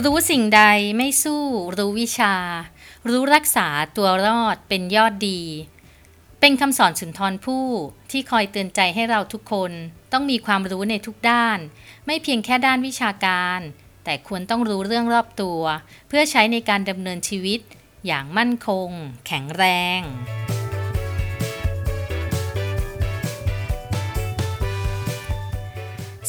รู้สิ่งใดไม่สู้ รู้วิชา รู้รักษาตัวรอดเป็นยอดดี เป็นคำสอนสุนทรผู้ที่คอยเตือนใจให้เราทุกคนต้องมีความรู้ในทุกด้าน ไม่เพียงแค่ด้านวิชาการ แต่ควรต้องรู้เรื่องรอบตัว เพื่อใช้ในการดำเนินชีวิตอย่างมั่นคง แข็งแรง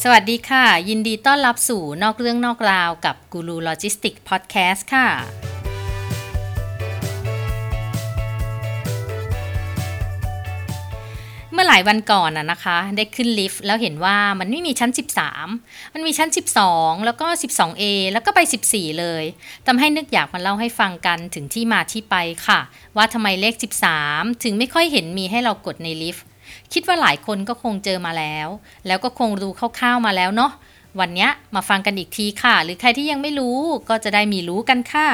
สวัสดีค่ะ ยินดีต้อนรับสู่นอกเรื่องนอกราวกับกูรูโลจิสติกส์พอดแคสต์ค่ะ เมื่อหลายวันก่อนอะนะคะ ได้ขึ้นลิฟต์แล้วเห็นว่ามันไม่มีชั้น 13 มันมีชั้น 12 แล้วก็ 12A แล้วก็ไป 14 เลยทำให้นึกอยากมาเล่าให้ฟังกันถึงที่มาที่ไปค่ะ ว่าทำไมเลข 13 ถึงไม่ค่อยเห็นมีให้เรากดในลิฟต์ คิดว่าหลายคนก็คงเจอมาแล้ว แล้วก็คงรู้คร่าวๆมาแล้วเนาะวันนี้มาฟังกันอีกทีค่ะ หรือใครที่ยังไม่รู้ก็จะได้มีรู้กันค่ะ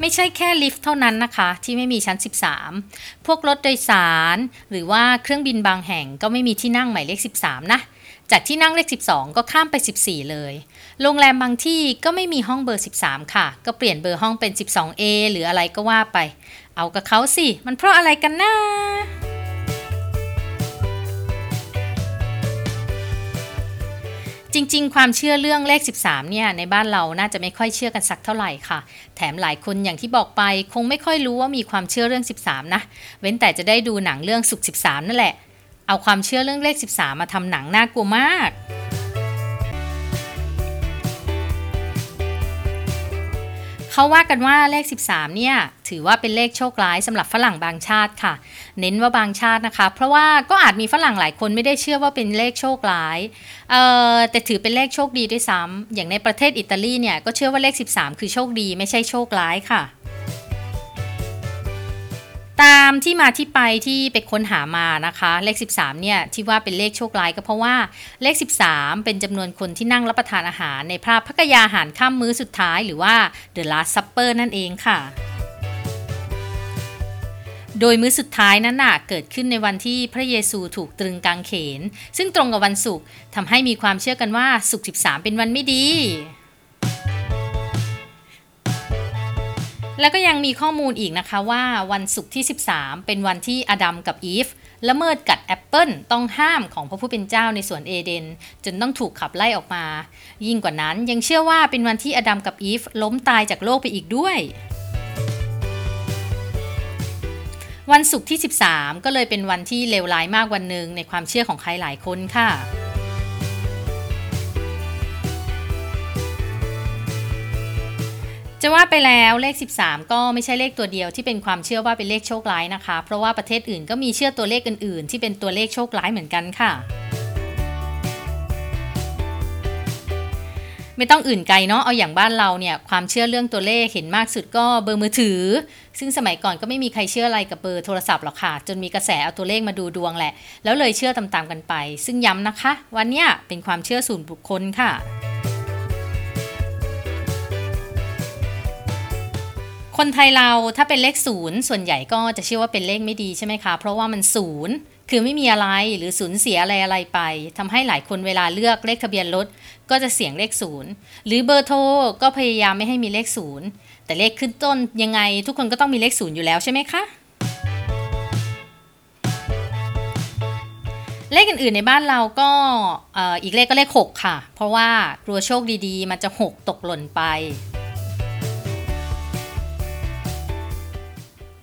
ไม่ใช่แค่ลิฟต์เท่านั้นนะคะ ที่ไม่มีชั้น 13 พวกรถโดยสาร หรือว่าเครื่องบินบางแห่งก็ไม่มีที่นั่งหมายเลข 13 นะ จากที่นั่งเลข 12 ก็ข้ามไป 14 เลย โรงแรมบางที่ก็ไม่มีห้องเบอร์ 13 ค่ะ ก็เปลี่ยนเบอร์ห้องเป็น 12A หรืออะไรก็ว่าไป เอากับเขาสิ มันเพราะอะไรกันนะจริง ๆ ความเชื่อเรื่องเลข 13 เนี่ย ในบ้านเราน่าจะไม่ค่อยเชื่อกันสักเท่าไหร่ค่ะ แถมหลายคนอย่างที่บอกไป คงไม่ค่อยรู้ว่ามีความเชื่อเรื่อง 13 นะ เว้นแต่จะได้ดูหนังเรื่องสุข 13 นั่นแหละ เอาความเชื่อเรื่องเลข 13 มาทำหนังน่ากลัวมาก เขาว่ากันว่าเลข 13 เนี่ย ถือว่าเป็นเลขโชคร้ายสำหรับฝรั่งบางชาติค่ะ เน้นว่าบางชาตินะคะ เพราะว่าก็อาจมีฝรั่งหลายคนไม่ได้เชื่อว่าเป็นเลขโชคร้ายเอ่อแต่ถือเป็นเลขโชคดีด้วยซ้ำอย่างในประเทศอิตาลีเนี่ยก็เชื่อว่าเลข 13 คือโชคดีไม่ใช่โชคร้ายค่ะ ตามที่มาที่ไปที่ไปค้นหามานะคะ เลข 13เนี่ยที่ว่าเป็นเลขโชคร้ายก็เพราะว่าเลข 13 เป็นจำนวนคนที่นั่งรับประทานอาหาร ในพระพักยาหารข้ามมื้อสุดท้ายหรือว่า The Last Supper นั่นเองค่ะ โดยมื้อสุดท้ายนั้นน่ะเกิดขึ้นในวันที่พระเยซูถูกตรึงกางเขน ซึ่งตรงกับวันศุกร์ทำให้มีความเชื่อกันว่าศุกร์13 เป็นวันไม่ดี แล้วก็ยังมีข้อมูลอีกนะคะว่าวันศุกร์ที่ 13 เป็นวันที่อดัมกับอีฟละเมิดกัดแอปเปิลต้องห้ามของพระผู้เป็นเจ้าในสวนเอเดน จนต้องถูกขับไล่ออกมา ยิ่งกว่านั้นยังเชื่อว่าเป็นวันที่อดัมกับอีฟล้มตายจากโลกไปอีกด้วยวันศุกร์ที่ 13 ก็เลยเป็นวันที่เลวร้ายมากวันหนึ่งในความเชื่อของใครหลายคนค่ะ จะว่าไปแล้วเลข 13 ก็ไม่ใช่เลขตัวเดียวที่เป็นความเชื่อว่าเป็นเลขโชคร้ายนะคะ เพราะว่าประเทศอื่นก็มีเชื่อตัวเลขอื่นๆ ที่เป็นตัวเลขโชคร้ายเหมือนกันค่ะ ไม่ต้องอื่นไกลเนาะเอาอย่างบ้านเราเนี่ยความเชื่อเรื่องตัวเลขเห็นมากสุดก็เบอร์มือถือ ซึ่งสมัยก่อนก็ไม่มีใครเชื่ออะไรกับเบอร์โทรศัพท์หรอกค่ะ จนมีกระแสเอาตัวเลขมาดูดวงแหละ แล้วเลยเชื่อตามๆกันไป ซึ่งย้ำนะคะวันเนี้ยเป็นความเชื่อส่วนบุคคลค่ะ คนไทยเราถ้าเป็นเลขศูนย์ส่วนใหญ่ก็จะเชื่อว่าเป็นเลขไม่ดีใช่ไหมคะ เพราะว่ามันศูนย์คือไม่มีอะไรหรือสูญเสียอะไรอะไรไปทำให้หลายคนเวลาเลือกเลขทะเบียนรถก็จะเสียงเลขศูนย์หรือเบอร์โทรก็พยายามไม่ให้มีเลขศูนย์แต่เลขขึ้นต้นยังไงทุกคนก็ต้องมีเลขศูนย์อยู่แล้วใช่ไหมคะเลขอื่นๆในบ้านเราก็อีกเลขก็เลข 6 ค่ะ เพราะว่ากลัวโชคดีๆ มันจะ 6 ตกหล่นไป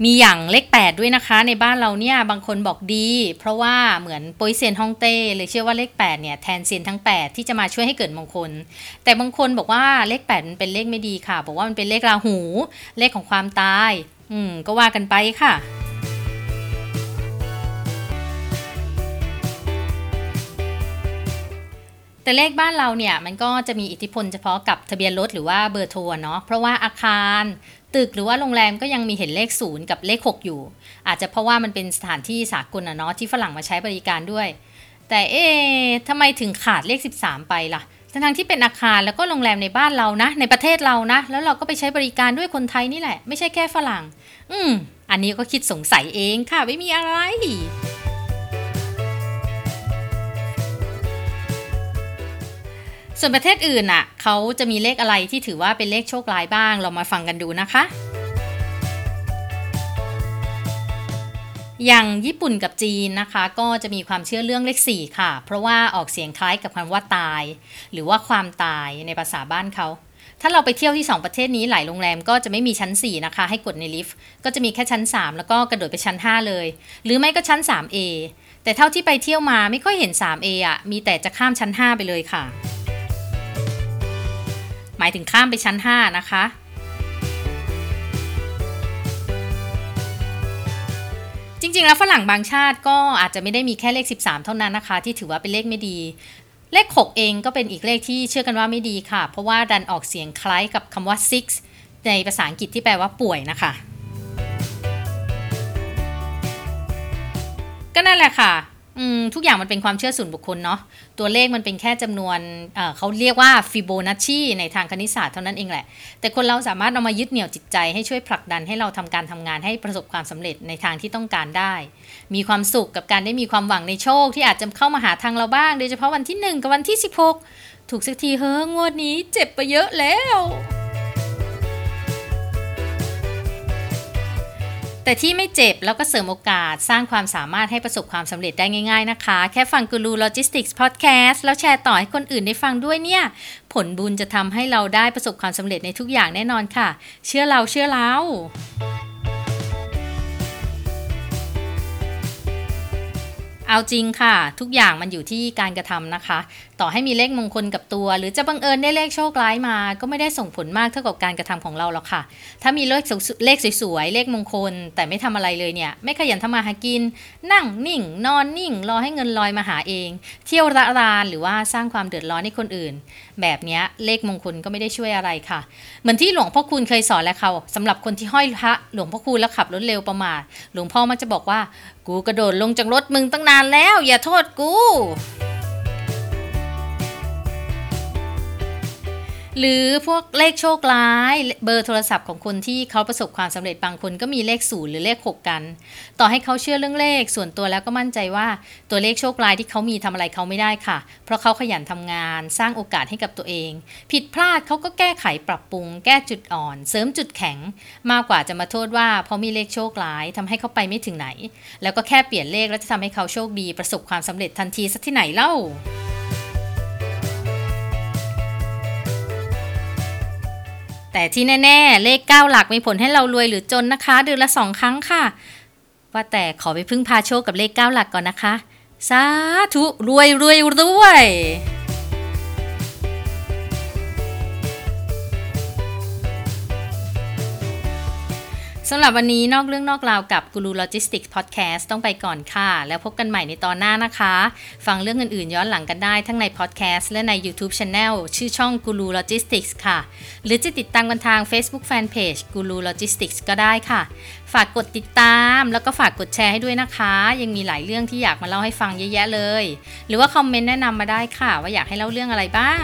มีอย่างเลข 8 ด้วยนะคะ ในบ้านเราเนี่ยบางคนบอกดี เพราะว่าเหมือนโปยเซียนฮ่องเต้เลยเชื่อว่าเลข 8 เนี่ยแทนเซียนทั้ง 8 ที่จะมาช่วยให้เกิดมงคล แต่บางคนบอกว่าเลข 8 มันเป็นเลขไม่ดีค่ะ บอกว่ามันเป็นเลขราหู เลขของความตาย อืม ก็ว่ากันไปค่ะแต่เลขบ้านเราเนี่ยมันก็จะมีอิทธิพลเฉพาะกับทะเบียนรถหรือว่าเบอร์โทรเนาะเพราะว่าอาคาร ตึกหรือว่าโรงแรมก็ยังมีเห็นเลขศูนย์กับเลข 6 อยู่ อาจจะเพราะว่ามันเป็นสถานที่สากลอะเนาะที่ฝรั่งมาใช้บริการด้วย แต่เอ๊ทำไมถึงขาดเลข 13 ไปล่ะทั้งที่เป็นอาคารแล้วก็โรงแรมในบ้านเรานะ ในประเทศเรานะ แล้วเราก็ไปใช้บริการด้วยคนไทยนี่แหละ ไม่ใช่แค่ฝรั่ง อืม อันนี้ก็คิดสงสัยเองค่ะ ไม่มีอะไร ส่วนประเทศอื่นอะเขาจะมีเลขอะไรที่ถือว่าเป็นเลขโชคร้ายบ้าง เรามาฟังกันดูนะคะ อย่างญี่ปุ่นกับจีนนะคะ ก็จะมีความเชื่อเรื่องเลข 4 ค่ะ เพราะว่าออกเสียงคล้ายกับคำว่าตาย หรือว่าความตายในภาษาบ้านเขาถ้าเราไปเที่ยวที่ 2 ประเทศนี้หลายโรงแรมก็จะไม่มีชั้น 4 นะคะ ให้กดในลิฟต์ก็จะมีแค่ชั้น 3 แล้วก็กระโดดไปชั้น 5 เลย หรือไม่ก็ชั้น 3A แต่เท่าที่ไปเที่ยวมาไม่ค่อยเห็น 3A อะมีแต่จะข้ามชั้น 5 ไปเลยค่ะ มายถึงข้ามไปชั้น 5 นะคะ จริงๆ แล้วฝรั่งบางชาติก็อาจจะไม่ได้มีแค่เลข 13 เท่านั้นนะคะ ที่ถือว่าเป็นเลขไม่ดี เลข 6 เองก็เป็นอีกเลขที่เชื่อกันว่าไม่ดีค่ะ เพราะว่าดันออกเสียงคล้ายกับคำว่า six ในภาษาอังกฤษที่แปลว่าป่วยนะคะ ก็นั่นแหละค่ะ ทุกอย่างมันเป็นความเชื่อส่วนบุคคลเนาะตัวเลขมันเป็นแค่จำนวนเขาเรียกว่าฟิโบนัชชีในทางคณิตศาสตร์เท่านั้นเองแหละ แต่คนเราสามารถเอามายึดเหนี่ยวจิตใจให้ช่วยผลักดันให้เราทำการทำงานให้ประสบความสำเร็จในทางที่ต้องการได้ มีความสุขกับการได้มีความหวังในโชค ที่อาจจะเข้ามาหาทางเราบ้าง โดยเฉพาะวันที่ 1 กับวันที่ 16 ถูกสักทีเฮ้องวดนี้เจ็บไปเยอะแล้ว แต่ที่ไม่เจ็บแล้วก็เสริมโอกาสสร้างความสามารถให้ประสบความสำเร็จได้ง่ายๆนะคะ แค่ฟังกูรูโลจิสติกส์พอดแคสต์แล้วแชร์ต่อให้คนอื่นได้ฟังด้วยเนี่ย ผลบุญจะทำให้เราได้ประสบความสำเร็จในทุกอย่างแน่นอนค่ะ เชื่อเราเชื่อเราเอาจริงค่ะ ทุกอย่างมันอยู่ที่การกระทำนะคะ ต่อให้มีเลขมงคลกับตัว หรือจะบังเอิญได้เลขโชคร้ายมา ก็ไม่ได้ส่งผลมากเท่ากับการกระทำของเราหรอกค่ะ ถ้ามีเลขเลขสวยๆเลขมงคล แต่ไม่ทำอะไรเลยเนี่ย ไม่ขยันทำมาหากิน นั่งนิ่ง นอนนิ่ง รอให้เงินลอยมาหาเอง เที่ยวระรานหรือว่าสร้างความเดือดร้อนให้คนอื่น แบบนี้เลขมงคลก็ไม่ได้ช่วยอะไรค่ะ เหมือนที่หลวงพ่อคุณเคยสอนแล้วค่ะสำหรับคนที่ห้อยพระหลวงพ่อคุณแล้วขับรถเร็วประมาทหลวงพ่อมักจะบอกว่า กูกระโดดลงจากรถมึงตั้งนานแล้ว อย่าโทษกู หรือพวกเลขโชคร้าย เบอร์โทรศัพท์ของคนที่เขาประสบความสำเร็จบางคนก็มีเลขศูนย์หรือเลข 6 กัน ต่อให้เขาเชื่อเรื่องเลขส่วนตัวแล้วก็มั่นใจว่าตัวเลขโชคร้ายที่เขามีทำอะไรเขาไม่ได้ค่ะ เพราะเขาขยันทำงาน สร้างโอกาสให้กับตัวเอง ผิดพลาดเขาก็แก้ไขปรับปรุง แก้จุดอ่อน เสริมจุดแข็ง มากกว่าจะมาโทษว่าเพราะมีเลขโชคร้ายทำให้เขาไปไม่ถึงไหน แล้วก็แค่เปลี่ยนเลขแล้วจะทำให้เขาโชคดีประสบความสำเร็จทันทีสักที่ไหนเล่า แต่ที่แน่ๆ เลข 9 หลักมีผลให้เรารวยหรือจนนะคะ เดือนละสองครั้งค่ะ ว่าแต่ขอไปพึ่งพาโชคกับเลข 9 หลักก่อนนะคะ สาธุรวยรวยรวย สำหรับวันนี้นอกเรื่องนอกราวกับกูรูโลจิสติกส์พอดแคสต์ต้องไปก่อนค่ะ แล้วพบกันใหม่ในตอนหน้านะคะ ฟังเรื่องอื่นๆย้อนหลังกันได้ทั้งในพอดแคสต์และใน YouTube Channel ชื่อช่องกูรูโลจิสติกส์ค่ะ หรือจะติดตามกันทาง Facebook Fanpage กูรูโลจิสติกส์ก็ได้ค่ะ ฝากกดติดตามแล้วก็ฝากกดแชร์ให้ด้วยนะคะ ยังมีหลายเรื่องที่อยากมาเล่าให้ฟังเยอะแยะเลย หรือว่าคอมเมนต์แนะนำมาได้ค่ะ ว่าอยากให้เล่าเรื่องอะไรบ้าง